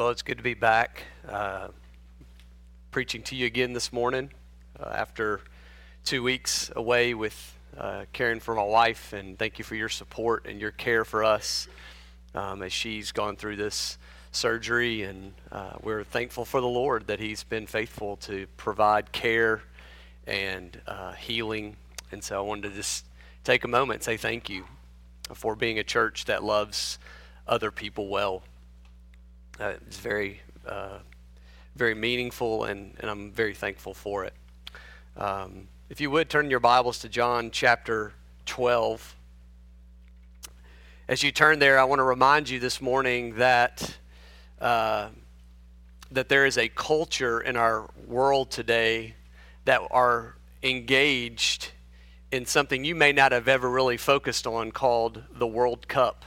Well, it's good to be back uh, preaching to you again this morning uh, after two weeks away with uh, caring for my wife. And thank you for your support and your care for us um, as she's gone through this surgery. And uh, we're thankful for the Lord that He's been faithful to provide care and uh, healing. And so I wanted to just take a moment and say thank you for being a church that loves other people well. Uh, it's very, uh, very meaningful, and, and I'm very thankful for it. Um, if you would turn your Bibles to John chapter 12. As you turn there, I want to remind you this morning that uh, that there is a culture in our world today that are engaged in something you may not have ever really focused on called the World Cup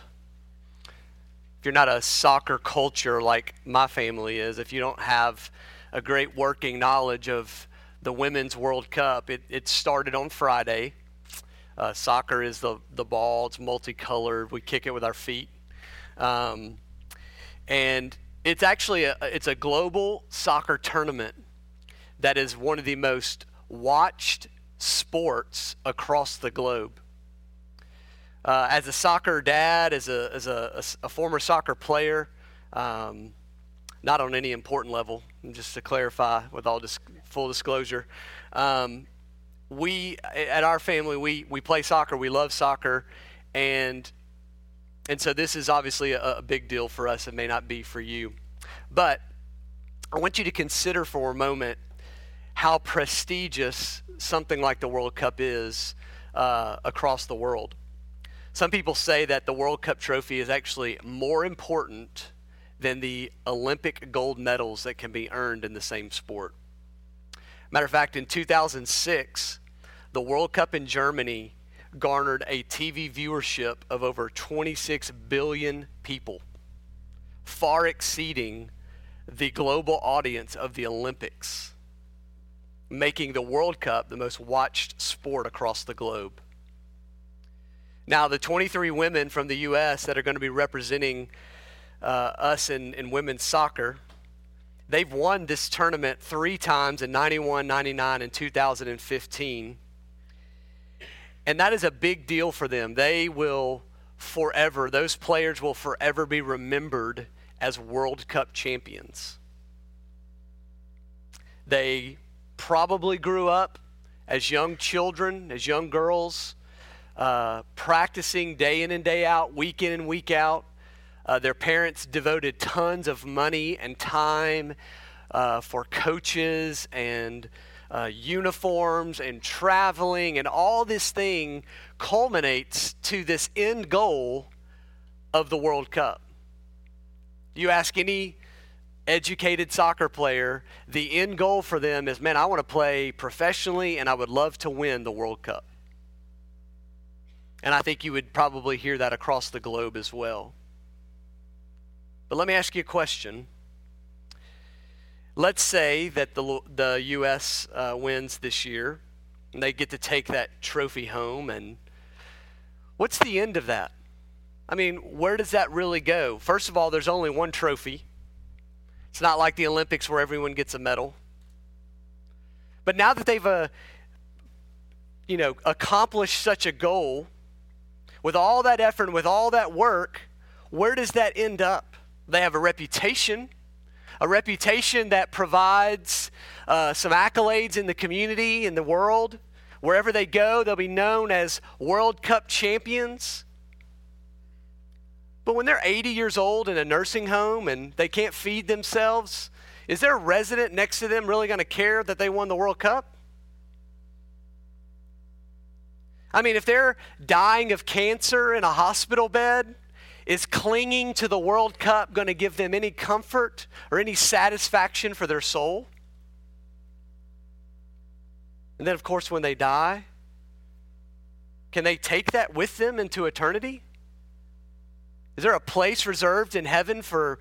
you're not a soccer culture like my family is, if you don't have a great working knowledge of the Women's World Cup, it, it started on Friday. Uh, soccer is the, the ball, it's multicolored. We kick it with our feet. Um, and it's actually a, it's a global soccer tournament that is one of the most watched sports across the globe. Uh, as a soccer dad, as a, as a, a, a former soccer player, um, not on any important level, just to clarify with all dis- full disclosure, um, we, at our family, we, we play soccer, we love soccer, and, and so this is obviously a, a big deal for us. It may not be for you. But I want you to consider for a moment how prestigious something like the World Cup is uh, across the world. Some people say that the World Cup trophy is actually more important than the Olympic gold medals that can be earned in the same sport. Matter of fact, in 2006, the World Cup in Germany garnered a TV viewership of over 26 billion people, far exceeding the global audience of the Olympics, making the World Cup the most watched sport across the globe. Now, the 23 women from the U.S. that are going to be representing uh, us in, in women's soccer, they've won this tournament three times in 91, 99, and 2015. And that is a big deal for them. They will forever, those players will forever be remembered as World Cup champions. They probably grew up as young children, as young girls uh, practicing day in and day out, week in and week out. Uh, their parents devoted tons of money and time uh, for coaches and uh, uniforms and traveling, and all this thing culminates to this end goal of the World Cup. You ask any educated soccer player, the end goal for them is man, I want to play professionally and I would love to win the World Cup. And I think you would probably hear that across the globe as well. But let me ask you a question. Let's say that the, the U.S. Uh, wins this year and they get to take that trophy home. And what's the end of that? I mean, where does that really go? First of all, there's only one trophy. It's not like the Olympics where everyone gets a medal. But now that they've, uh, you know, accomplished such a goal, with all that effort and with all that work, where does that end up? They have a reputation, a reputation that provides uh, some accolades in the community, in the world. Wherever they go, they'll be known as World Cup champions. But when they're 80 years old in a nursing home and they can't feed themselves, is there a resident next to them really going to care that they won the World Cup? I mean, if they're dying of cancer in a hospital bed, is clinging to the World Cup going to give them any comfort or any satisfaction for their soul? And then, of course, when they die, can they take that with them into eternity? Is there a place reserved in heaven for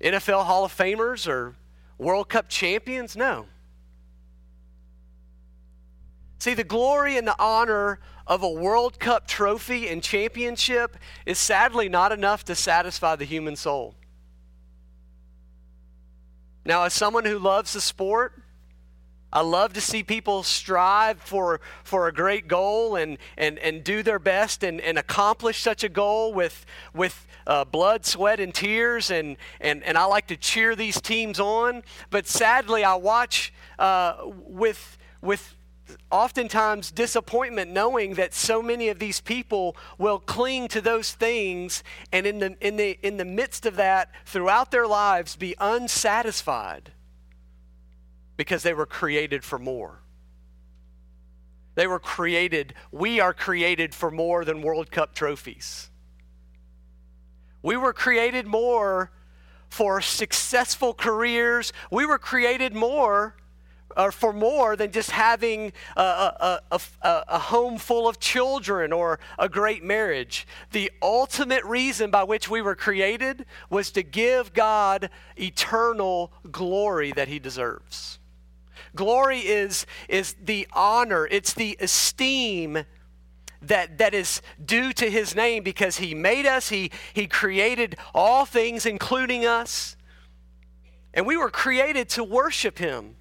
NFL Hall of Famers or World Cup champions? No. See, the glory and the honor of a World Cup trophy and championship is sadly not enough to satisfy the human soul. Now, as someone who loves the sport, I love to see people strive for, for a great goal and, and, and do their best and, and accomplish such a goal with, with uh, blood, sweat, and tears. And, and, and I like to cheer these teams on. But sadly, I watch uh, with, with oftentimes disappointment knowing that so many of these people will cling to those things and in the, in the, in the midst of that, throughout their lives, be unsatisfied because they were created for more. They were created, we are created for more than World Cup trophies. We were created more for successful careers. We were created more or for more than just having a, a, a, a, home full of children or a great marriage. The ultimate reason by which we were created was to give God eternal glory that He deserves. Glory is, is the honor, it's the esteem that, that is due to his name because he made us, he, he created all things, including us. And we were created to worship him.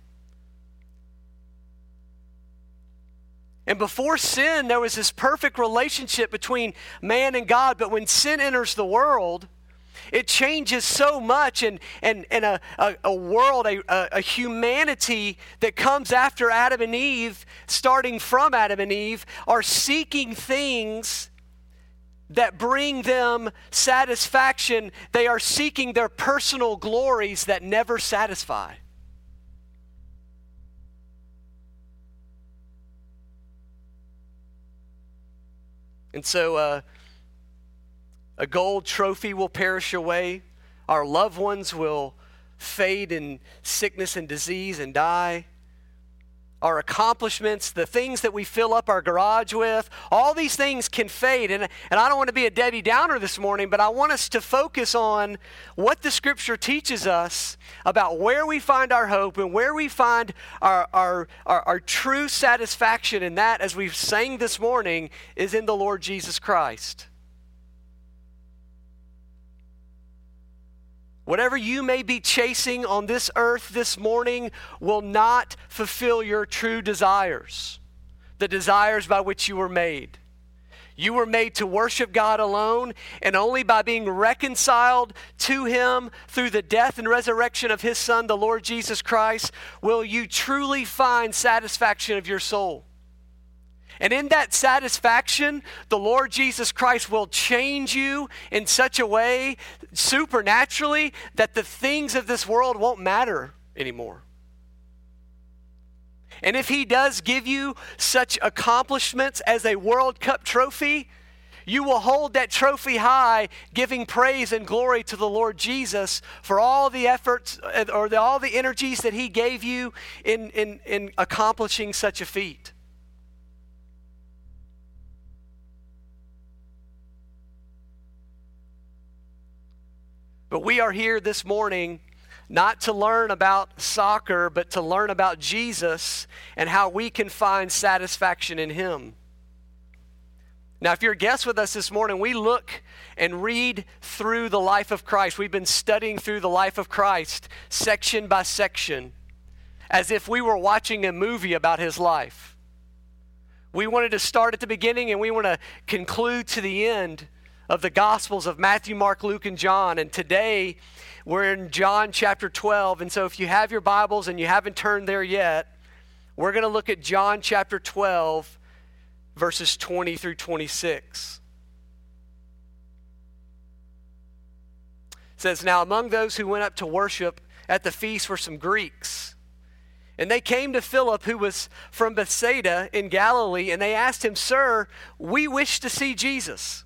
And before sin, there was this perfect relationship between man and God. But when sin enters the world, it changes so much, and, and, and a, a, a world, a, a humanity that comes after Adam and Eve, starting from Adam and Eve, are seeking things that bring them satisfaction. They are seeking their personal glories that never satisfy. And so, uh, a gold trophy will perish away. Our loved ones will fade in sickness and disease and die. Our accomplishments, the things that we fill up our garage with, all these things can fade. And, and I don't want to be a Debbie Downer this morning, but I want us to focus on what the Scripture teaches us about where we find our hope and where we find our, our, our, our true satisfaction in that, as we've sang this morning, is in the Lord Jesus Christ. Whatever you may be chasing on this earth this morning will not fulfill your true desires, the desires by which you were made. You were made to worship God alone, and only by being reconciled to Him through the death and resurrection of His Son, the Lord Jesus Christ, will you truly find satisfaction of your soul. And in that satisfaction, the Lord Jesus Christ will change you in such a way, supernaturally, that the things of this world won't matter anymore. And if He does give you such accomplishments as a World Cup trophy, you will hold that trophy high, giving praise and glory to the Lord Jesus for all the efforts uh, or the, all the energies that He gave you in, in, in accomplishing such a feat. But we are here this morning not to learn about soccer, but to learn about Jesus and how we can find satisfaction in Him. Now, if you're a guest with us this morning, we look and read through the life of Christ. We've been studying through the life of Christ section by section as if we were watching a movie about his life. We wanted to start at the beginning and we want to conclude to the end of the Gospels of Matthew, Mark, Luke, and John. And today we're in John chapter 12. And so if you have your Bibles and you haven't turned there yet, we're going to look at John chapter 12, verses 20 through 26. It says, Now among those who went up to worship at the feast were some Greeks. And they came to Philip, who was from Bethsaida in Galilee, and they asked him, Sir, we wish to see Jesus.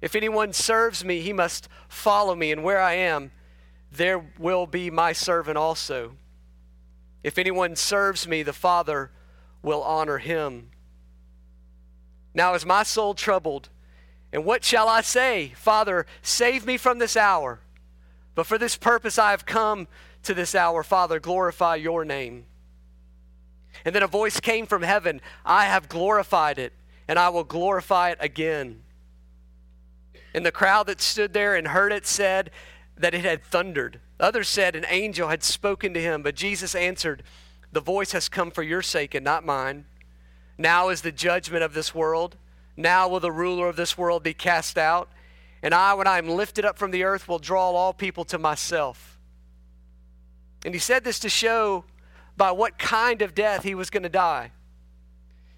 If anyone serves me, he must follow me, and where I am, there will be my servant also. If anyone serves me, the Father will honor him. Now is my soul troubled, and what shall I say? Father, save me from this hour. But for this purpose I have come to this hour. Father, glorify your name. And then a voice came from heaven I have glorified it, and I will glorify it again. And the crowd that stood there and heard it said that it had thundered. Others said an angel had spoken to him, but Jesus answered, The voice has come for your sake and not mine. Now is the judgment of this world. Now will the ruler of this world be cast out. And I, when I am lifted up from the earth, will draw all people to myself. And he said this to show by what kind of death he was going to die.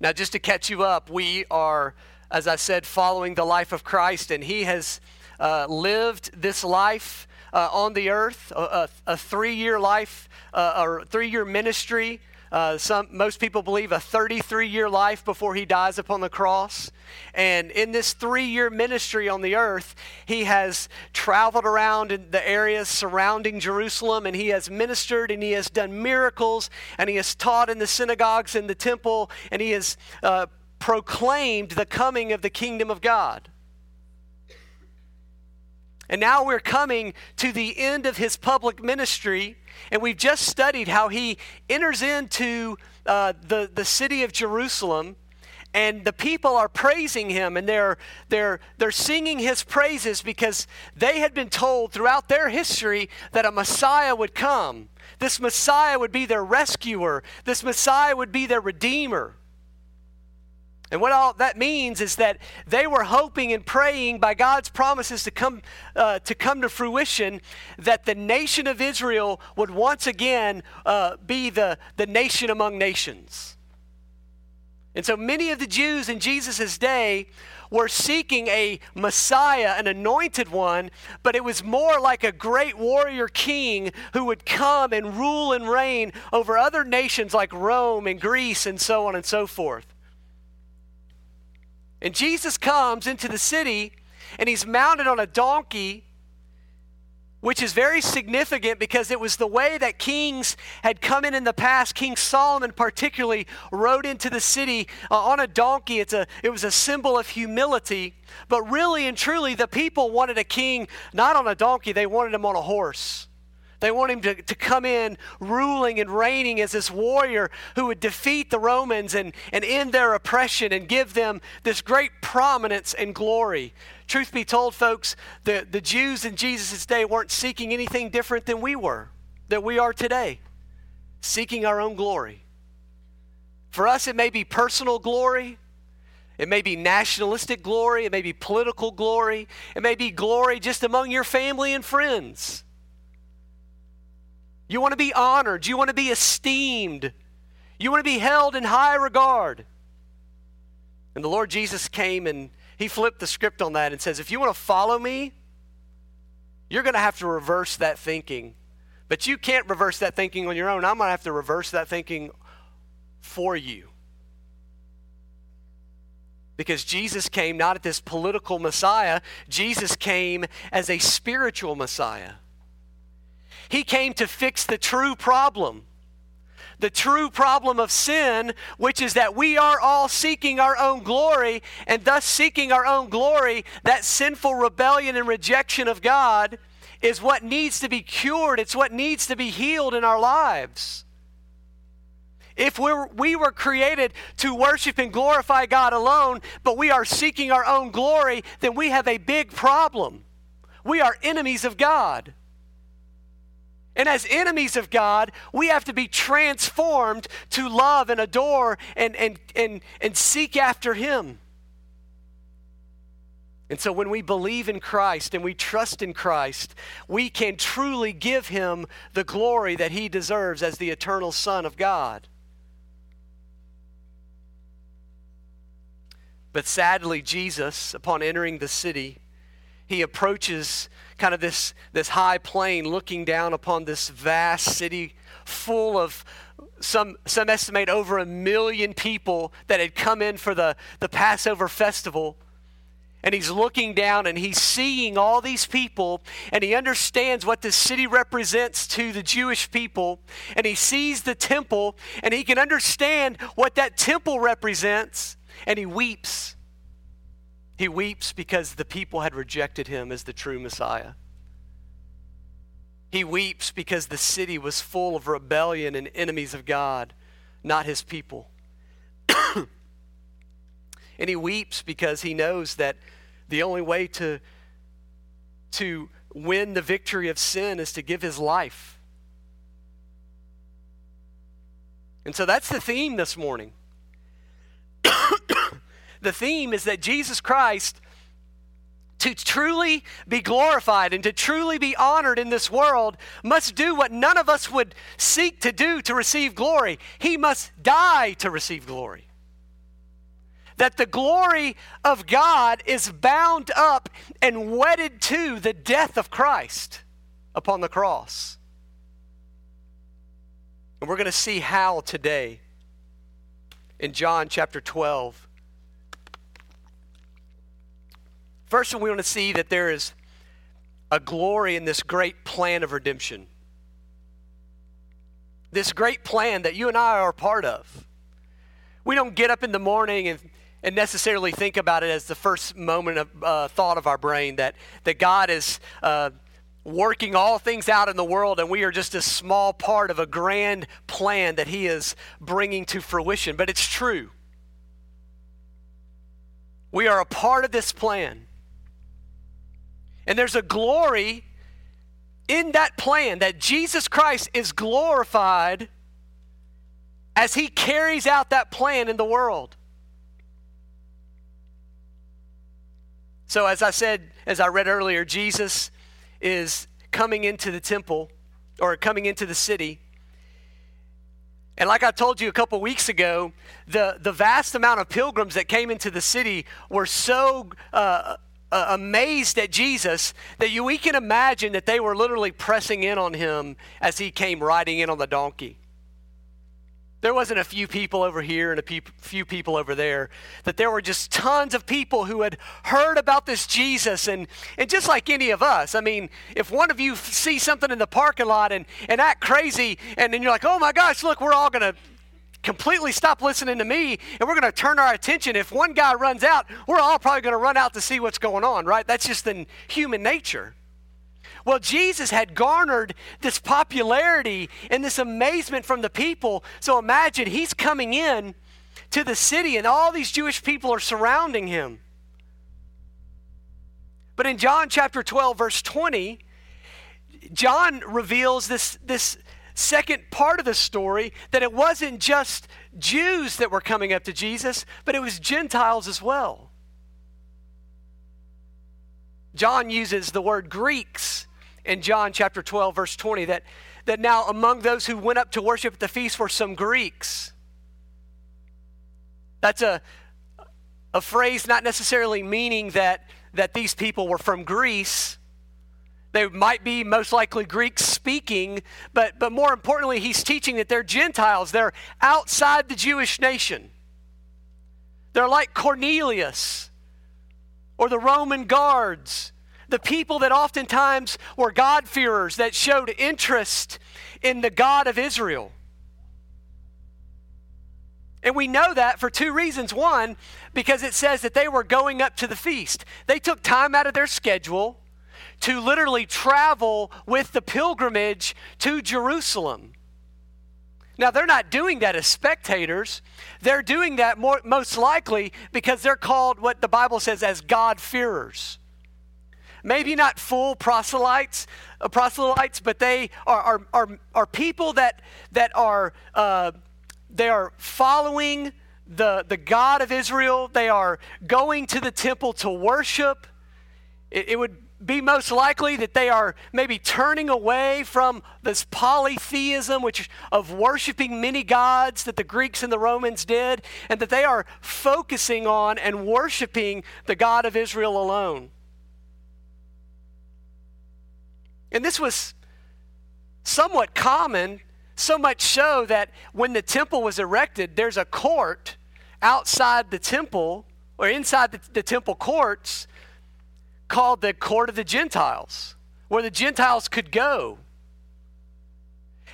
Now, just to catch you up, we are, as I said, following the life of Christ, and he has uh, lived this life uh, on the earth, a, a, a three year life, uh, or three year ministry uh, some, most people believe a 33 year life before he dies upon the cross. And in this three year ministry on the earth, he has traveled around in the areas surrounding Jerusalem and he has ministered and he has done miracles and he has taught in the synagogues and the temple and he has uh, proclaimed the coming of the kingdom of God. And now we're coming to the end of his public ministry, and we've just studied how he enters into uh, the, the city of Jerusalem, and the people are praising him, and they're, they're, they're singing his praises because they had been told throughout their history that a Messiah would come. This Messiah would be their rescuer, this Messiah would be their redeemer. And what all that means is that they were hoping and praying by God's promises to come, uh, to, come to fruition that the nation of Israel would once again uh, be the, the nation among nations. And so many of the Jews in Jesus' day were seeking a Messiah, an anointed one, but it was more like a great warrior king who would come and rule and reign over other nations like Rome and Greece and so on and so forth. And Jesus comes into the city and he's mounted on a donkey, which is very significant because it was the way that kings had come in in the past. King Solomon, particularly, rode into the city uh, on a donkey. It's a, it was a symbol of humility. But really and truly, the people wanted a king not on a donkey, they wanted him on a horse. They want him to, to come in ruling and reigning as this warrior who would defeat the Romans and, and end their oppression and give them this great prominence and glory. Truth be told, folks, the, the Jews in Jesus' day weren't seeking anything different than we were, that we are today, seeking our own glory. For us, it may be personal glory. It may be nationalistic glory. It may be political glory. It may be glory just among your family and friends. You want to be honored. You want to be esteemed. You want to be held in high regard. And the Lord Jesus came and he flipped the script on that and says, if you want to follow me, you're going to have to reverse that thinking. But you can't reverse that thinking on your own. I'm going to have to reverse that thinking for you. Because Jesus came not as this political Messiah, Jesus came as a spiritual Messiah. He came to fix the true problem. The true problem of sin, which is that we are all seeking our own glory, and thus seeking our own glory, that sinful rebellion and rejection of God is what needs to be cured. It's what needs to be healed in our lives. If we were, we were created to worship and glorify God alone, but we are seeking our own glory, then we have a big problem. We are enemies of God. And as enemies of God, we have to be transformed to love and adore and, and, and, and seek after Him. And so when we believe in Christ and we trust in Christ, we can truly give him the glory that he deserves as the eternal Son of God. But sadly, Jesus, upon entering the city, he approaches kind of this, this high plain looking down upon this vast city full of some, some estimate over a million people that had come in for the, the Passover festival. And he's looking down and he's seeing all these people and he understands what this city represents to the Jewish people. And he sees the temple and he can understand what that temple represents and he weeps. He weeps because the people had rejected him as the true Messiah. He weeps because the city was full of rebellion and enemies of God, not his people. and he weeps because he knows that the only way to, to win the victory of sin is to give his life. And so that's the theme this morning. the theme is that Jesus Christ to truly be glorified and to truly be honored in this world must do what none of us would seek to do to receive glory. He must die to receive glory. That the glory of God is bound up and wedded to the death of Christ upon the cross. And we're going to see how today in John chapter 12 First, we want to see that there is a glory in this great plan of redemption. This great plan that you and I are part of. We don't get up in the morning and, and necessarily think about it as the first moment of uh, thought of our brain that, that God is uh, working all things out in the world and we are just a small part of a grand plan that He is bringing to fruition. But it's true. We are a part of this plan. And there's a glory in that plan that Jesus Christ is glorified as he carries out that plan in the world. So, as I said, as I read earlier, Jesus is coming into the temple or coming into the city. And like I told you a couple weeks ago, the, the vast amount of pilgrims that came into the city were so uh, uh, amazed at Jesus that you, we can imagine that they were literally pressing in on him as he came riding in on the donkey. There wasn't a few people over here and a few people over there, that there were just tons of people who had heard about this Jesus. And, and just like any of us, I mean, if one of you see something in the parking lot and, and act crazy, and then you're like, oh my gosh, look, we're all going to completely stop listening to me and we're going to turn our attention. If one guy runs out, we're all probably going to run out to see what's going on, right? That's just in human nature. Well, Jesus had garnered this popularity and this amazement from the people. So imagine he's coming in to the city and all these Jewish people are surrounding him. But in John chapter 12, verse 20, John reveals this, this second part of the story that it wasn't just Jews that were coming up to Jesus, but it was Gentiles as well. John uses the word Greeks in John chapter 12, verse 20, that, that now among those who went up to worship at the feast were some Greeks. That's a, a phrase not necessarily meaning that, that these people were from Greece, they might be most likely Greek speaking, but, but more importantly, he's teaching that they're Gentiles. They're outside the Jewish nation. They're like Cornelius or the Roman guards, the people that oftentimes were God-fearers, that showed interest in the God of Israel. And we know that for two reasons. One, because it says that they were going up to the feast. They took time out of their schedule to literally travel with the pilgrimage to Jerusalem. Now, they're not doing that as spectators. They're doing that more, most likely because they're called what the Bible says as God-fearers. Maybe not full proselytes, uh, proselytes, but they are, are, are, are people that, that are, uh, they are following the, the God of Israel. They are going to the temple to worship it, it would be most likely that they are maybe turning away from this polytheism which of worshiping many gods that the Greeks and the Romans did and that they are focusing on and worshiping the God of Israel alone. And this was somewhat common, so much so that when the temple was erected, there's a court outside the temple or inside the, the temple courts called the court of the Gentiles, where the Gentiles could go.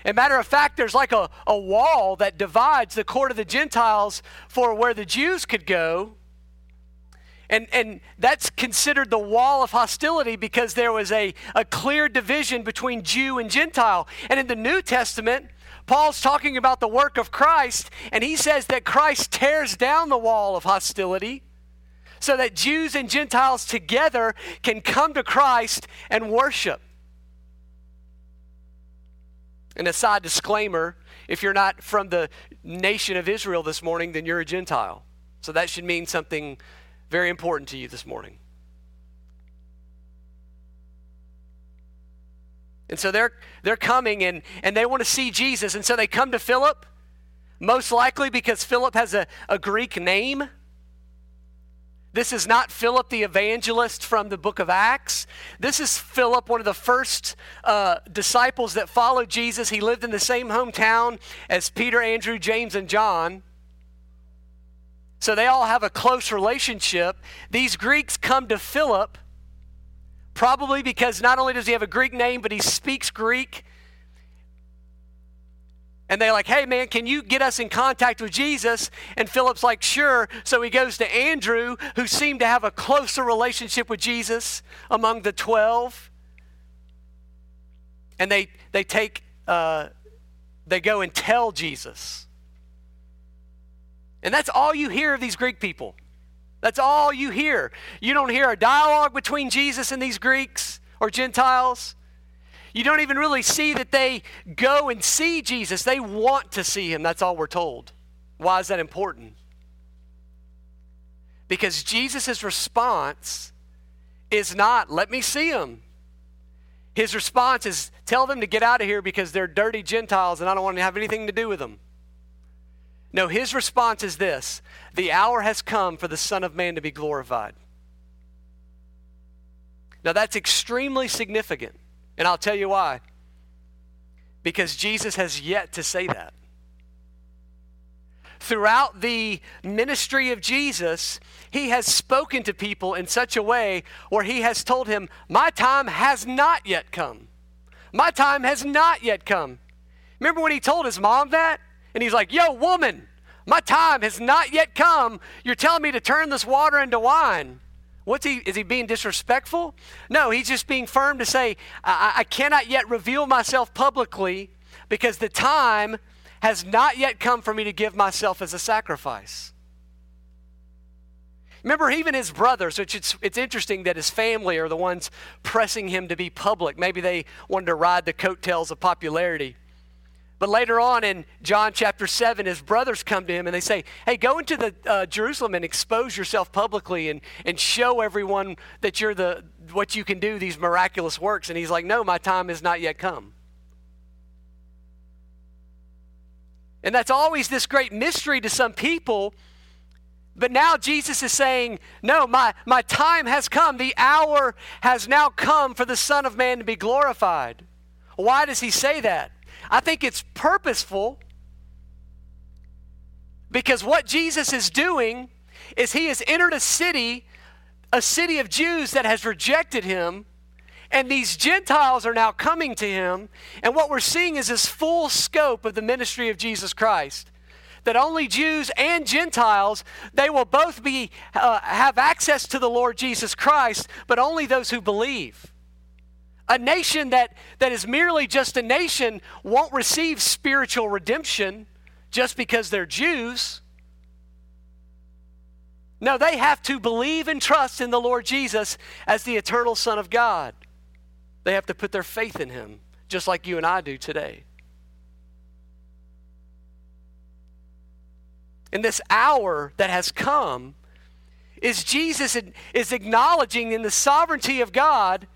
As a matter of fact, there's like a, a wall that divides the court of the Gentiles for where the Jews could go. And, and that's considered the wall of hostility because there was a, a clear division between Jew and Gentile. And in the New Testament, Paul's talking about the work of Christ, and he says that Christ tears down the wall of hostility so that Jews and Gentiles together can come to Christ and worship. And a side disclaimer if you're not from the nation of Israel this morning, then you're a Gentile. So that should mean something very important to you this morning. And so they're, they're coming and, and they want to see Jesus. And so they come to Philip, most likely because Philip has a, a Greek name. This is not Philip the evangelist from the book of Acts. This is Philip, one of the first uh, disciples that followed Jesus. He lived in the same hometown as Peter, Andrew, James, and John. So they all have a close relationship. These Greeks come to Philip probably because not only does he have a Greek name, but he speaks Greek. And they're like, hey, man, can you get us in contact with Jesus? And Philip's like, sure. So he goes to Andrew, who seemed to have a closer relationship with Jesus among the 12. And they, they take, uh, they go and tell Jesus. And that's all you hear of these Greek people. That's all you hear. You don't hear a dialogue between Jesus and these Greeks or Gentiles. You don't even really see that they go and see Jesus. They want to see him. That's all we're told. Why is that important? Because Jesus' response is not, let me see him. His response is, tell them to get out of here because they're dirty Gentiles and I don't want to have anything to do with them. No, his response is this the hour has come for the Son of Man to be glorified. Now, that's extremely significant. And I'll tell you why. Because Jesus has yet to say that. Throughout the ministry of Jesus, he has spoken to people in such a way where he has told him, My time has not yet come. My time has not yet come. Remember when he told his mom that? And he's like, Yo, woman, my time has not yet come. You're telling me to turn this water into wine. What's he? Is he being disrespectful? No, he's just being firm to say, I, I cannot yet reveal myself publicly because the time has not yet come for me to give myself as a sacrifice. Remember, even his brothers, which it's, it's interesting that his family are the ones pressing him to be public. Maybe they wanted to ride the coattails of popularity. But later on in John chapter 7, his brothers come to him and they say, Hey, go into the uh, Jerusalem and expose yourself publicly and, and show everyone that you're the what you can do, these miraculous works. And he's like, No, my time has not yet come. And that's always this great mystery to some people. But now Jesus is saying, No, my, my time has come. The hour has now come for the Son of Man to be glorified. Why does he say that? I think it's purposeful because what Jesus is doing is he has entered a city, a city of Jews that has rejected him, and these Gentiles are now coming to him. And what we're seeing is this full scope of the ministry of Jesus Christ. That only Jews and Gentiles, they will both be, uh, have access to the Lord Jesus Christ, but only those who believe. A nation that, that is merely just a nation won't receive spiritual redemption just because they're Jews. No, they have to believe and trust in the Lord Jesus as the eternal Son of God. They have to put their faith in Him, just like you and I do today. In this hour that has come, is Jesus is acknowledging in the sovereignty of God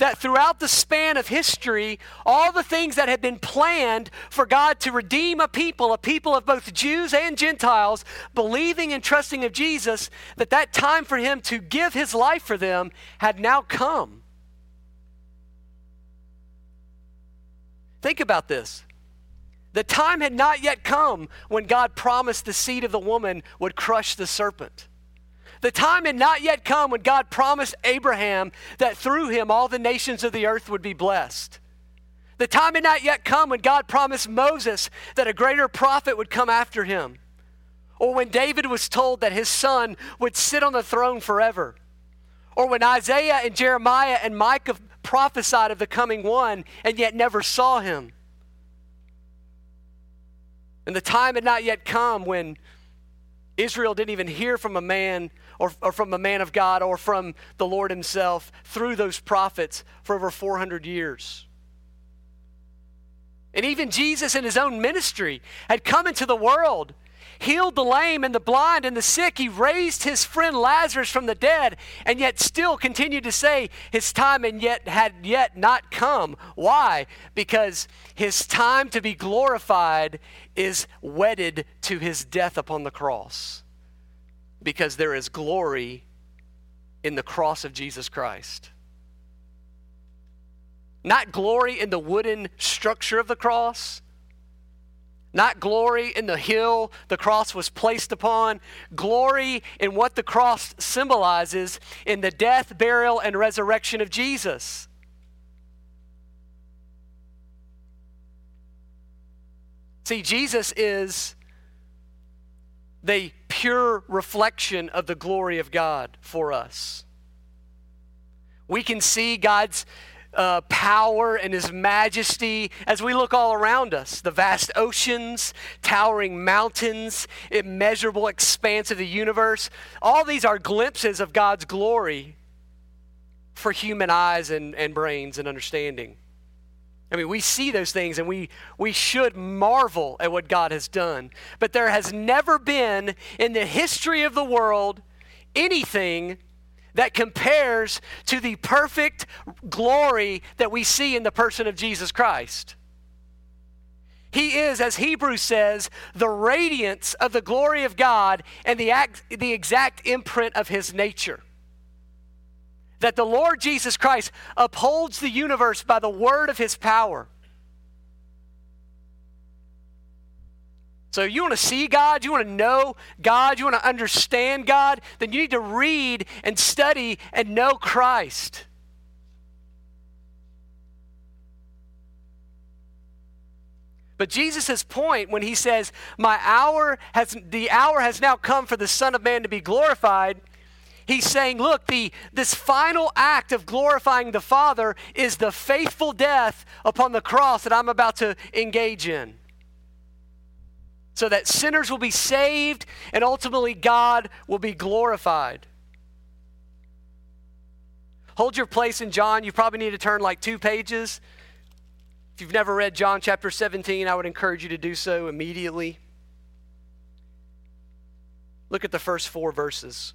that throughout the span of history, all the things that had been planned for God to redeem a people, a people of both Jews and Gentiles, believing and trusting of Jesus, that that time for him to give his life for them had now come. Think about this. The time had not yet come when God promised the seed of the woman would crush the serpent. The time had not yet come when God promised Abraham that through him all the nations of the earth would be blessed. The time had not yet come when God promised Moses that a greater prophet would come after him. Or when David was told that his son would sit on the throne forever. Or when Isaiah and Jeremiah and Micah prophesied of the coming one and yet never saw him. And the time had not yet come when Israel didn't even hear from a man or, or, from a man of God or from the Lord Himself through those prophets for over 400 years. And even Jesus in His own ministry had come into the world, healed the lame and the blind and the sick. He raised His friend Lazarus from the dead, and yet still continued to say His time and yet had yet not come. Why? Because His time to be glorified is wedded to His death upon the cross because there is glory in the cross of Jesus Christ. Not glory in the wooden structure of the cross, not glory in the hill the cross was placed upon, glory in what the cross symbolizes in the death, burial, and resurrection of Jesus. See, Jesus is the pure reflection of the glory of God for us. We can see God's uh, power and His majesty as we look all around us the vast oceans, towering mountains, immeasurable expanse of the universe. All these are glimpses of God's glory for human eyes and, and brains and understanding. I mean, we see those things and we, we should marvel at what God has done. But there has never been in the history of the world anything that compares to the perfect glory that we see in the person of Jesus Christ. He is, as Hebrews says, the radiance of the glory of God and the, act, the exact imprint of his nature that the Lord Jesus Christ upholds the universe by the word of his power. So, you want to see God, you want to know God, you want to understand God, then you need to read and study and know Christ. But Jesus' point when he says, My hour has the hour has now come for the Son of Man to be glorified, He's saying, look, the, this final act of glorifying the Father is the faithful death upon the cross that I'm about to engage in. So that sinners will be saved and ultimately God will be glorified. Hold your place in John. You probably need to turn like two pages. If you've never read John chapter 17, I would encourage you to do so immediately. Look at the first four verses.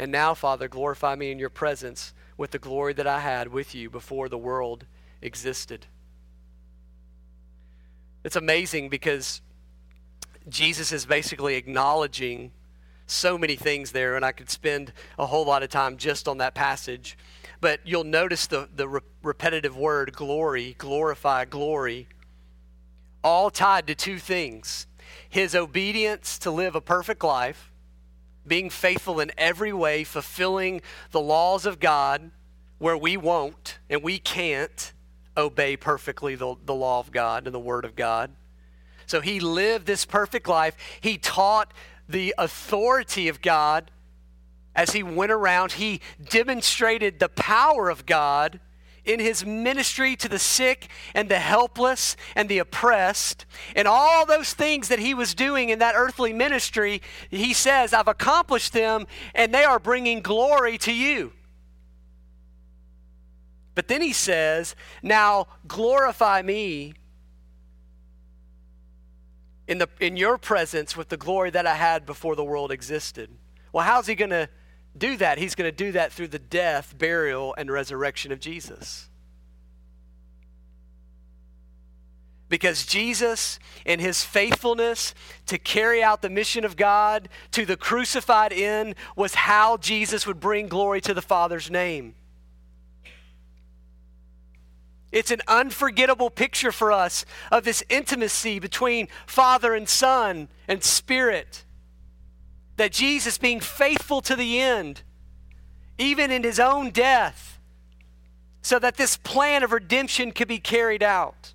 And now, Father, glorify me in your presence with the glory that I had with you before the world existed. It's amazing because Jesus is basically acknowledging so many things there, and I could spend a whole lot of time just on that passage. But you'll notice the, the re- repetitive word glory, glorify, glory, all tied to two things his obedience to live a perfect life being faithful in every way, fulfilling the laws of God where we won't and we can't obey perfectly the, the law of God and the Word of God. So he lived this perfect life. He taught the authority of God as he went around. He demonstrated the power of God in his ministry to the sick and the helpless and the oppressed. And all those things that he was doing in that earthly ministry, he says, I've accomplished them and they are bringing glory to you. But then he says, Now glorify me in, the, in your presence with the glory that I had before the world existed. Well, how's he going to do that? He's going to do that through the death, burial, and resurrection of Jesus. Because Jesus, in his faithfulness to carry out the mission of God to the crucified end, was how Jesus would bring glory to the Father's name. It's an unforgettable picture for us of this intimacy between Father and Son and Spirit. That Jesus, being faithful to the end, even in his own death, so that this plan of redemption could be carried out.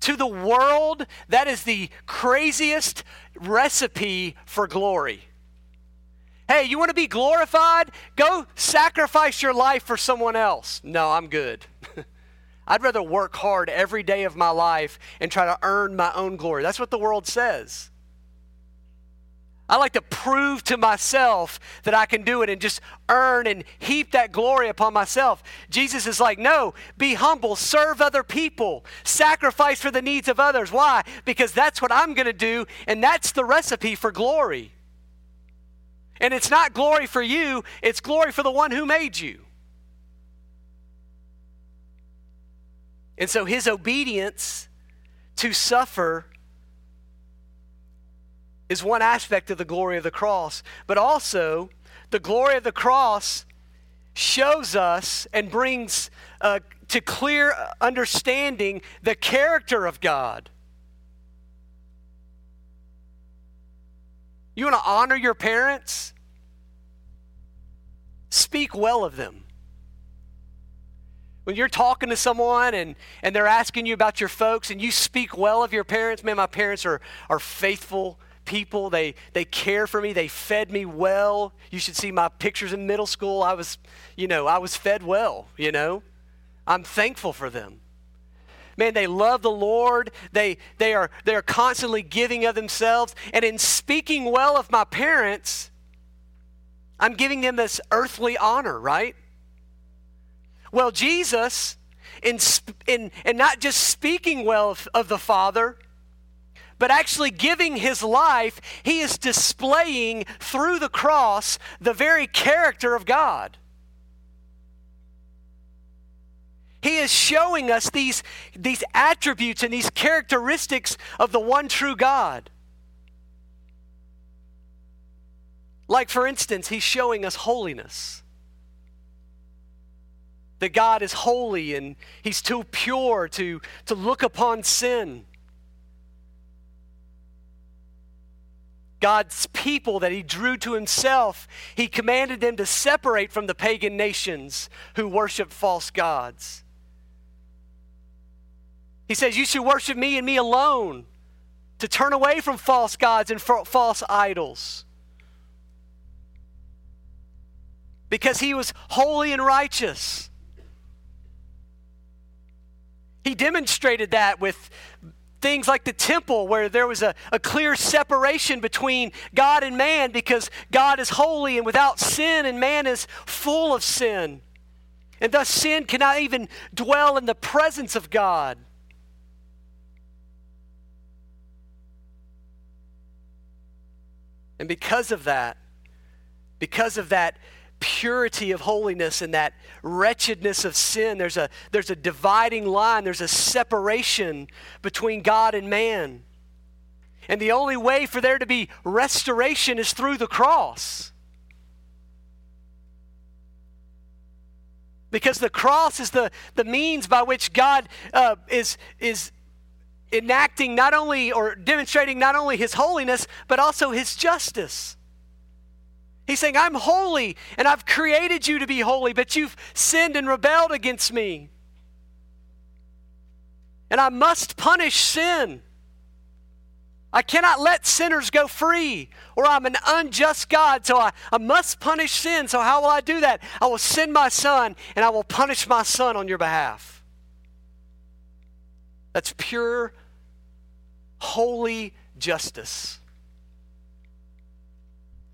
To the world, that is the craziest recipe for glory. Hey, you want to be glorified? Go sacrifice your life for someone else. No, I'm good. I'd rather work hard every day of my life and try to earn my own glory. That's what the world says. I like to prove to myself that I can do it and just earn and heap that glory upon myself. Jesus is like, no, be humble, serve other people, sacrifice for the needs of others. Why? Because that's what I'm going to do, and that's the recipe for glory. And it's not glory for you, it's glory for the one who made you. And so his obedience to suffer is one aspect of the glory of the cross, but also the glory of the cross shows us and brings uh, to clear understanding the character of God. You want to honor your parents? Speak well of them. When you're talking to someone and, and they're asking you about your folks and you speak well of your parents, man, my parents are, are faithful people. They, they care for me. They fed me well. You should see my pictures in middle school. I was, you know, I was fed well, you know. I'm thankful for them man they love the lord they they are they are constantly giving of themselves and in speaking well of my parents i'm giving them this earthly honor right well jesus in in and not just speaking well of, of the father but actually giving his life he is displaying through the cross the very character of god He is showing us these, these attributes and these characteristics of the one true God. Like, for instance, He's showing us holiness. That God is holy and He's too pure to, to look upon sin. God's people that He drew to Himself, He commanded them to separate from the pagan nations who worship false gods. He says, You should worship me and me alone, to turn away from false gods and false idols. Because he was holy and righteous. He demonstrated that with things like the temple, where there was a, a clear separation between God and man because God is holy and without sin, and man is full of sin. And thus, sin cannot even dwell in the presence of God. And because of that, because of that purity of holiness and that wretchedness of sin, there's a, there's a dividing line, there's a separation between God and man. And the only way for there to be restoration is through the cross. Because the cross is the, the means by which God uh, is, is enacting not only or demonstrating not only his holiness, but also his justice. He's saying, I'm holy and I've created you to be holy, but you've sinned and rebelled against me. And I must punish sin. I cannot let sinners go free, or I'm an unjust God, so I, I must punish sin. So, how will I do that? I will send my son, and I will punish my son on your behalf. That's pure, holy justice.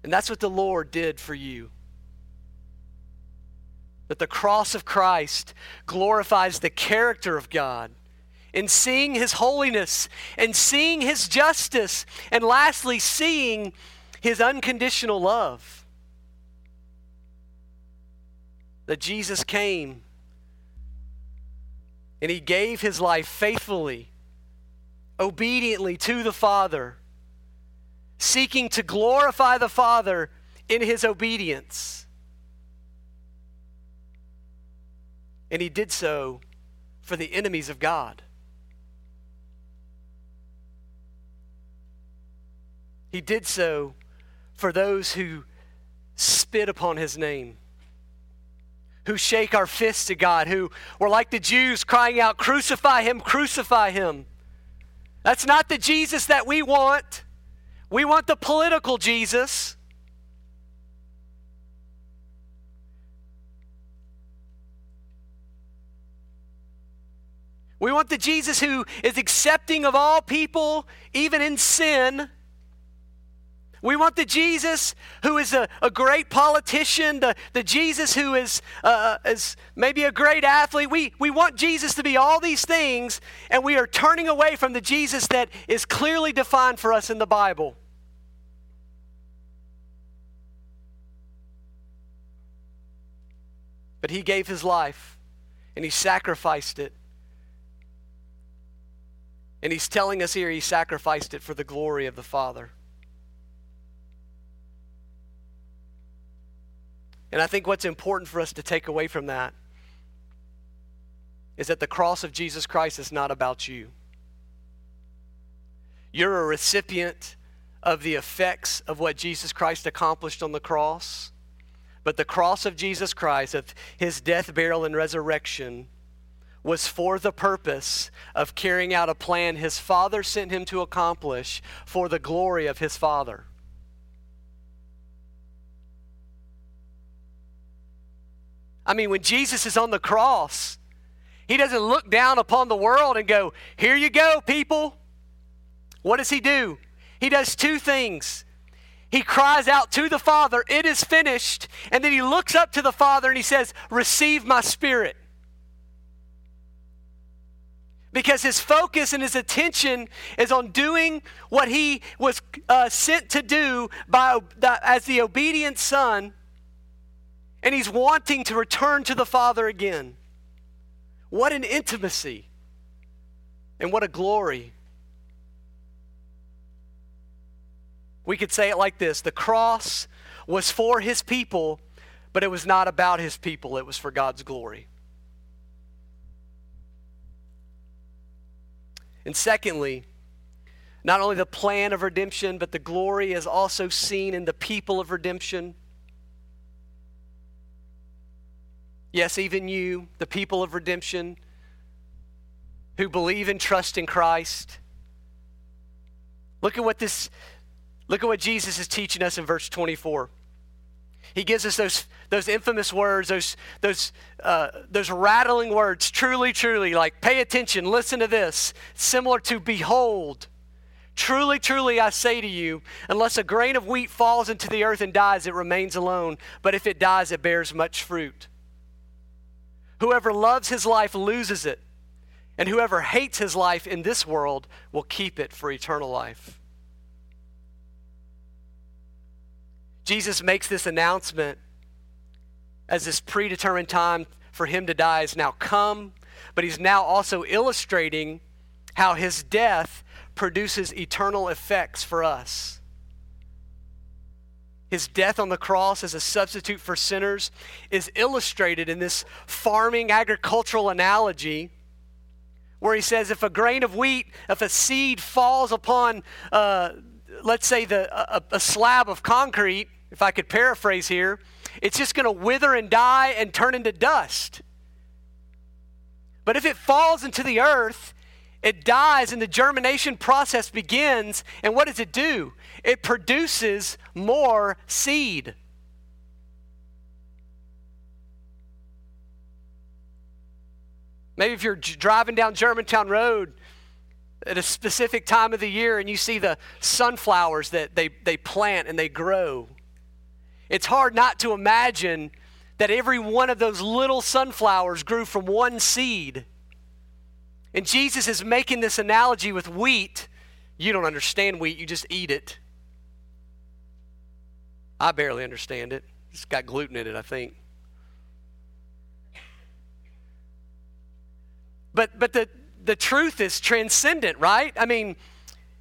And that's what the Lord did for you. That the cross of Christ glorifies the character of God in seeing his holiness and seeing his justice, and lastly, seeing his unconditional love. That Jesus came and he gave his life faithfully, obediently to the Father, seeking to glorify the Father in his obedience. And he did so for the enemies of God. He did so for those who spit upon his name, who shake our fists at God, who were like the Jews crying out, Crucify him, crucify him. That's not the Jesus that we want. We want the political Jesus. We want the Jesus who is accepting of all people, even in sin we want the Jesus who is a, a great politician, the, the Jesus who is, uh, is maybe a great athlete. We, we want Jesus to be all these things, and we are turning away from the Jesus that is clearly defined for us in the Bible. But he gave his life, and he sacrificed it. And he's telling us here he sacrificed it for the glory of the Father. And I think what's important for us to take away from that is that the cross of Jesus Christ is not about you. You're a recipient of the effects of what Jesus Christ accomplished on the cross. But the cross of Jesus Christ, of his death, burial, and resurrection, was for the purpose of carrying out a plan his Father sent him to accomplish for the glory of his Father. I mean, when Jesus is on the cross, he doesn't look down upon the world and go, Here you go, people. What does he do? He does two things. He cries out to the Father, It is finished. And then he looks up to the Father and he says, Receive my spirit. Because his focus and his attention is on doing what he was uh, sent to do by, as the obedient son and he's wanting to return to the Father again. What an intimacy and what a glory. We could say it like this the cross was for his people, but it was not about his people, it was for God's glory. And secondly, not only the plan of redemption, but the glory is also seen in the people of redemption. Yes, even you, the people of redemption who believe and trust in Christ. Look at what this look at what Jesus is teaching us in verse 24. He gives us those, those infamous words, those, those, uh, those rattling words, truly, truly, like pay attention, listen to this, similar to behold. Truly, truly, I say to you, unless a grain of wheat falls into the earth and dies, it remains alone. But if it dies, it bears much fruit. Whoever loves his life loses it, and whoever hates his life in this world will keep it for eternal life. Jesus makes this announcement as this predetermined time for him to die is now come, but he's now also illustrating how his death produces eternal effects for us. His death on the cross as a substitute for sinners is illustrated in this farming agricultural analogy where he says if a grain of wheat, if a seed falls upon, uh, let's say, the, a, a slab of concrete, if I could paraphrase here, it's just going to wither and die and turn into dust. But if it falls into the earth, It dies and the germination process begins. And what does it do? It produces more seed. Maybe if you're driving down Germantown Road at a specific time of the year and you see the sunflowers that they, they plant and they grow, it's hard not to imagine that every one of those little sunflowers grew from one seed. And Jesus is making this analogy with wheat. You don't understand wheat, you just eat it. I barely understand it. It's got gluten in it, I think. But but the the truth is transcendent, right? I mean,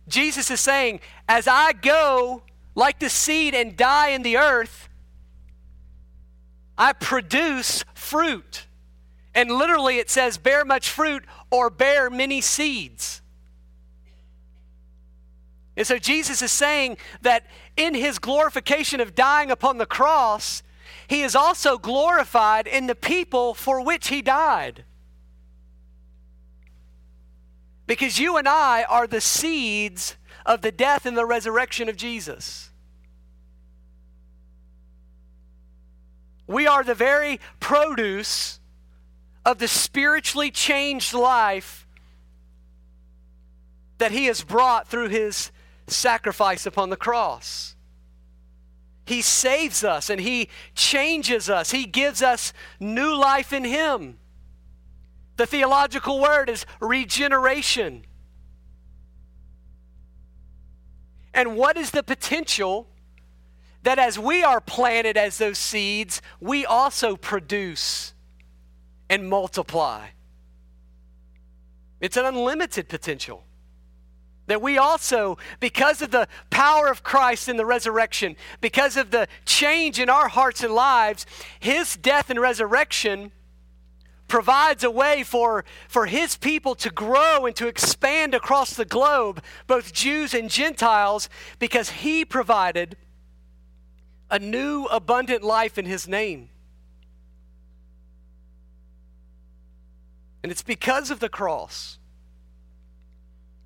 Jesus is saying, as I go like the seed and die in the earth, I produce fruit. And literally it says, bear much fruit or bear many seeds. And so Jesus is saying that in his glorification of dying upon the cross, he is also glorified in the people for which he died. Because you and I are the seeds of the death and the resurrection of Jesus. We are the very produce of the spiritually changed life that He has brought through His sacrifice upon the cross. He saves us and He changes us. He gives us new life in Him. The theological word is regeneration. And what is the potential that as we are planted as those seeds, we also produce and multiply? It's an unlimited potential. That we also, because of the power of Christ in the resurrection, because of the change in our hearts and lives, His death and resurrection provides a way for, for his people to grow and to expand across the globe, both Jews and Gentiles, because he provided a new abundant life in his name. And it's because of the cross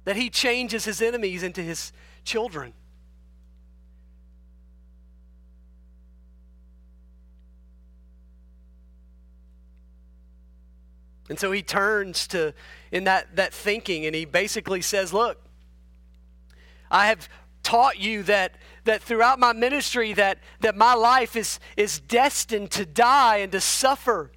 that he changes his enemies into his children. And so he turns to in that, that thinking and he basically says, Look, I have taught you that that throughout my ministry that that my life is is destined to die and to suffer.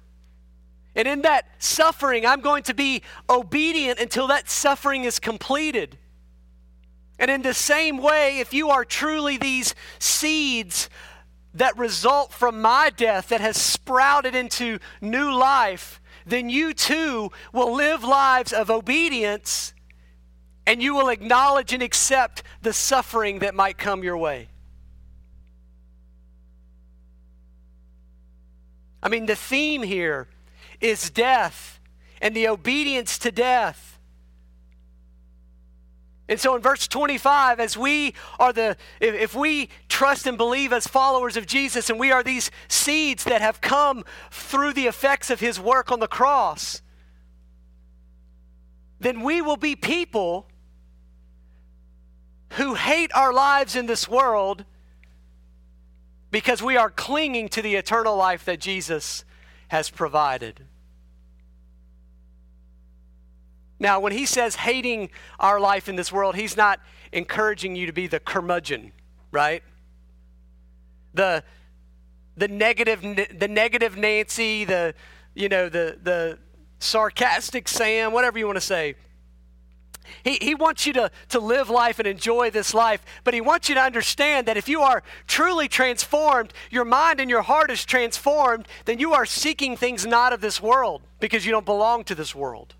And in that suffering, I'm going to be obedient until that suffering is completed. And in the same way, if you are truly these seeds that result from my death that has sprouted into new life, then you too will live lives of obedience and you will acknowledge and accept the suffering that might come your way. I mean, the theme here is death and the obedience to death. And so in verse 25, as we are the, if, if, we trust and believe as followers of Jesus, and we are these seeds that have come through the effects of his work on the cross, then we will be people who hate our lives in this world because we are clinging to the eternal life that Jesus has provided. Now, when he says hating our life in this world, he's not encouraging you to be the curmudgeon, right? The the negative the negative Nancy, the you know, the the sarcastic Sam, whatever you want to say. He, he wants you to, to live life and enjoy this life, but he wants you to understand that if you are truly transformed, your mind and your heart is transformed, then you are seeking things not of this world because you don't belong to this world.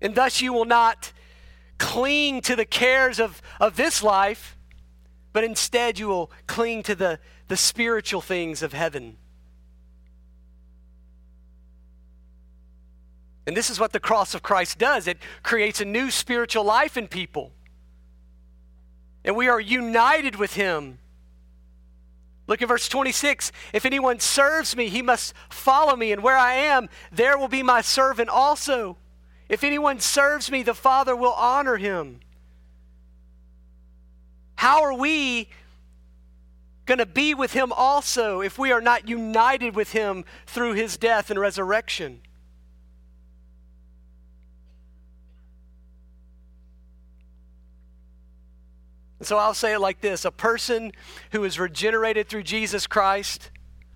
And thus you will not cling to the cares of, of this life, but instead you will cling to the, the spiritual things of heaven. And this is what the cross of Christ does it creates a new spiritual life in people. And we are united with Him Look at verse 26. If anyone serves me, he must follow me, and where I am, there will be my servant also. If anyone serves me, the Father will honor him. How are we going to be with him also if we are not united with him through his death and resurrection? So I'll say it like this a person who is regenerated through Jesus Christ,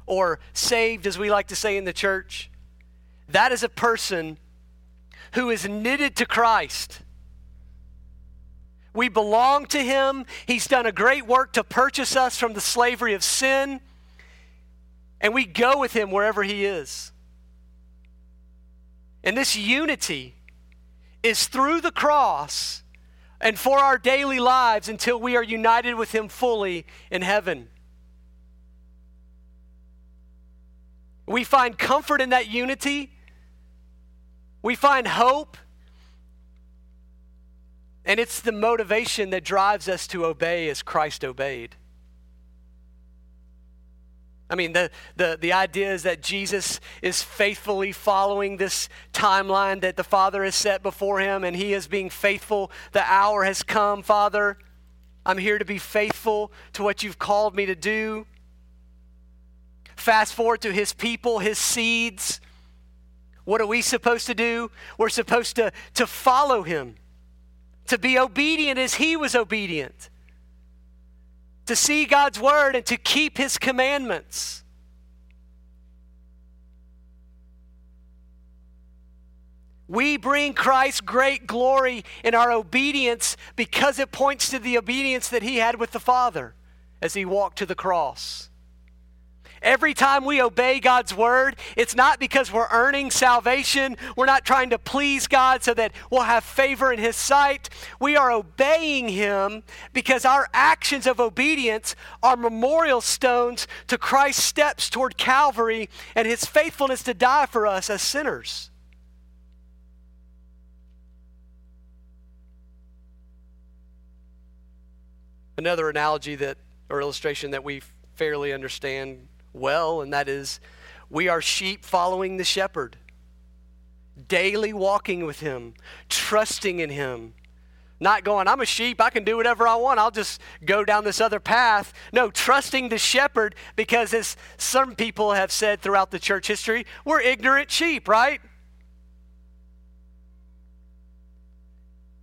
or saved, as we like to say in the church, that is a person who is knitted to Christ. We belong to Him. He's done a great work to purchase us from the slavery of sin, and we go with Him wherever He is. And this unity is through the cross and for our daily lives until we are united with Him fully in heaven. We find comfort in that unity. We find hope. And it's the motivation that drives us to obey as Christ obeyed. I mean, the, the, the idea is that Jesus is faithfully following this timeline that the Father has set before him, and he is being faithful. The hour has come, Father. I'm here to be faithful to what you've called me to do. Fast forward to his people, his seeds. What are we supposed to do? We're supposed to, to follow him, to be obedient as he was obedient to see God's word and to keep his commandments. We bring Christ great glory in our obedience because it points to the obedience that he had with the Father as he walked to the cross. Every time we obey God's word, it's not because we're earning salvation. We're not trying to please God so that we'll have favor in His sight. We are obeying Him because our actions of obedience are memorial stones to Christ's steps toward Calvary and His faithfulness to die for us as sinners. Another analogy that or illustration that we fairly understand well, and that is we are sheep following the shepherd, daily walking with him, trusting in him. Not going, I'm a sheep, I can do whatever I want, I'll just go down this other path. No, trusting the shepherd because, as some people have said throughout the church history, we're ignorant sheep, right?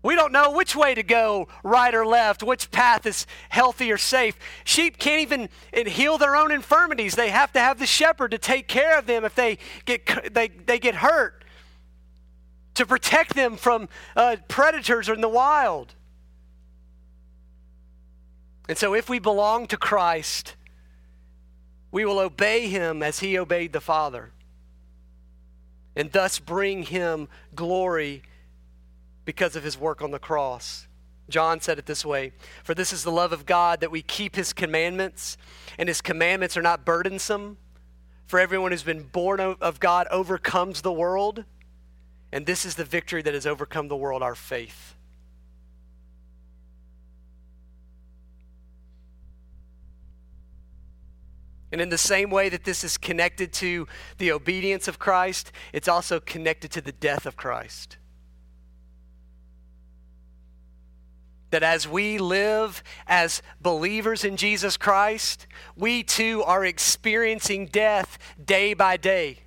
We don't know which way to go, right or left, which path is healthy or safe. Sheep can't even heal their own infirmities. They have to have the shepherd to take care of them if they get, they, they get hurt, to protect them from uh, predators in the wild. And so, if we belong to Christ, we will obey him as he obeyed the Father, and thus bring him glory because of his work on the cross. John said it this way For this is the love of God that we keep his commandments, and his commandments are not burdensome. For everyone who's been born of God overcomes the world, and this is the victory that has overcome the world our faith. And in the same way that this is connected to the obedience of Christ, it's also connected to the death of Christ. That as we live as believers in Jesus Christ, we too are experiencing death day by day.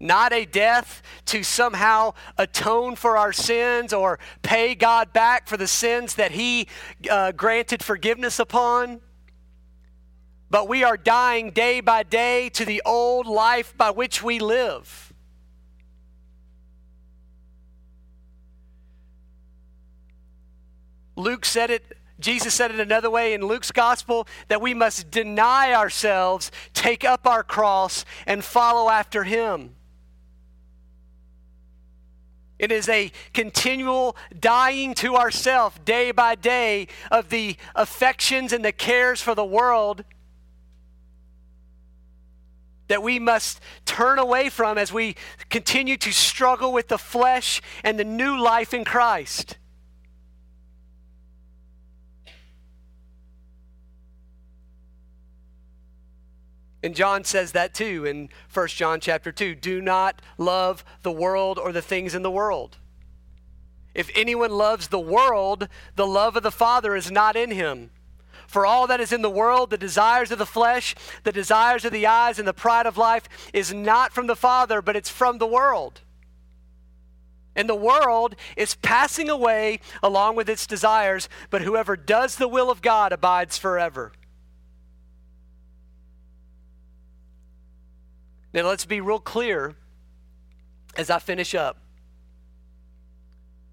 Not a death to somehow atone for our sins or pay God back for the sins that He uh, granted forgiveness upon. But we are dying day by day to the old life by which we live. Luke said it Jesus said it another way in Luke's gospel that we must deny ourselves, take up our cross, and follow after him. It is a continual dying to ourself day by day of the affections and the cares for the world that we must turn away from as we continue to struggle with the flesh and the new life in Christ. And John says that too in 1 John chapter 2. Do not love the world or the things in the world. If anyone loves the world, the love of the Father is not in him. For all that is in the world, the desires of the flesh, the desires of the eyes, and the pride of life is not from the Father, but it's from the world. And the world is passing away along with its desires, but whoever does the will of God abides forever. Now, let's be real clear as I finish up.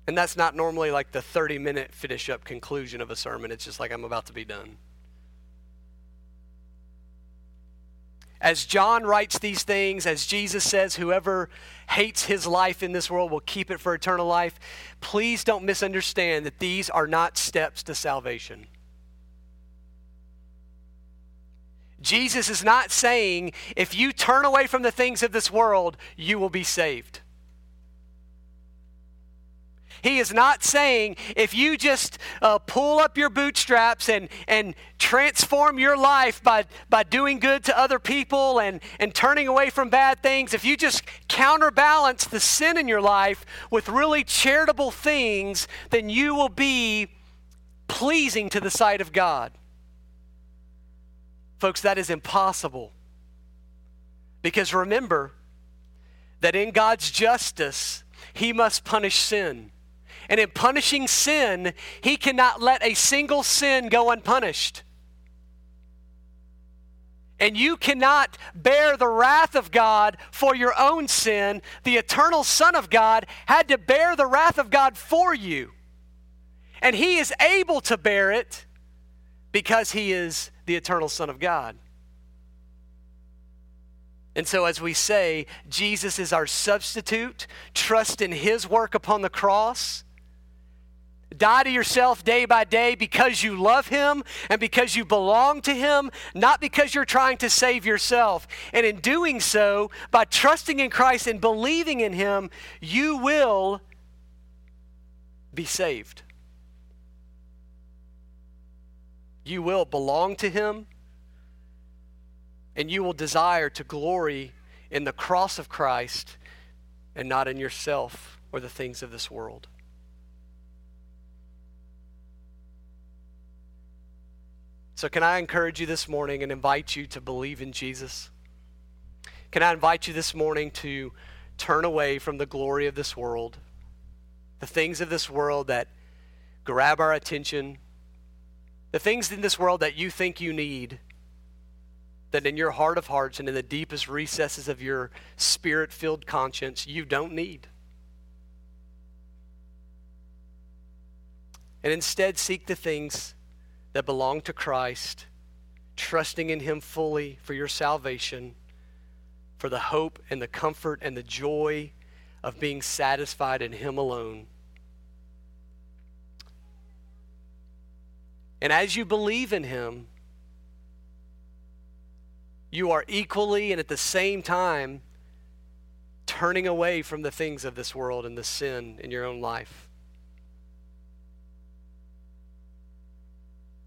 And that's not normally like the 30 minute finish up conclusion of a sermon. It's just like I'm about to be done. As John writes these things, as Jesus says, whoever hates his life in this world will keep it for eternal life, please don't misunderstand that these are not steps to salvation. Jesus is not saying if you turn away from the things of this world, you will be saved. He is not saying if you just uh, pull up your bootstraps and, and transform your life by, by doing good to other people and, and turning away from bad things, if you just counterbalance the sin in your life with really charitable things, then you will be pleasing to the sight of God. Folks, that is impossible. Because remember that in God's justice, He must punish sin. And in punishing sin, He cannot let a single sin go unpunished. And you cannot bear the wrath of God for your own sin. The eternal Son of God had to bear the wrath of God for you. And He is able to bear it because He is the eternal Son of God. And so, as we say, Jesus is our substitute, trust in His work upon the cross. Die to yourself day by day because you love Him and because you belong to Him, not because you're trying to save yourself. And in doing so, by trusting in Christ and believing in Him, you will be saved. You will belong to Him, and you will desire to glory in the cross of Christ and not in yourself or the things of this world. So, can I encourage you this morning and invite you to believe in Jesus? Can I invite you this morning to turn away from the glory of this world, the things of this world that grab our attention, the things in this world that you think you need, that in your heart of hearts and in the deepest recesses of your spirit filled conscience, you don't need. And instead, seek the things that belong to Christ, trusting in Him fully for your salvation, for the hope and the comfort and the joy of being satisfied in Him alone. And as you believe in Him, you are equally and at the same time turning away from the things of this world and the sin in your own life.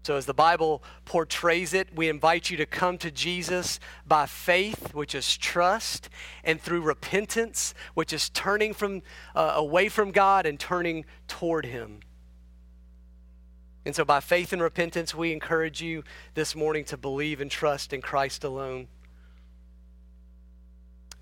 So, as the Bible portrays it, we invite you to come to Jesus by faith, which is trust, and through repentance, which is turning from, uh, away from God and turning toward Him. And so, by faith and repentance, we encourage you this morning to believe and trust in Christ alone.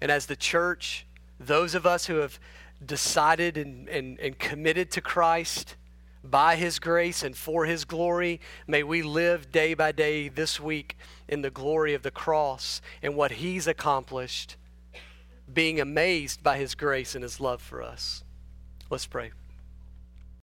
And as the church, those of us who have decided and, and, and committed to Christ by His grace and for His glory, may we live day by day this week in the glory of the cross and what He's accomplished, being amazed by His grace and His love for us. Let's pray.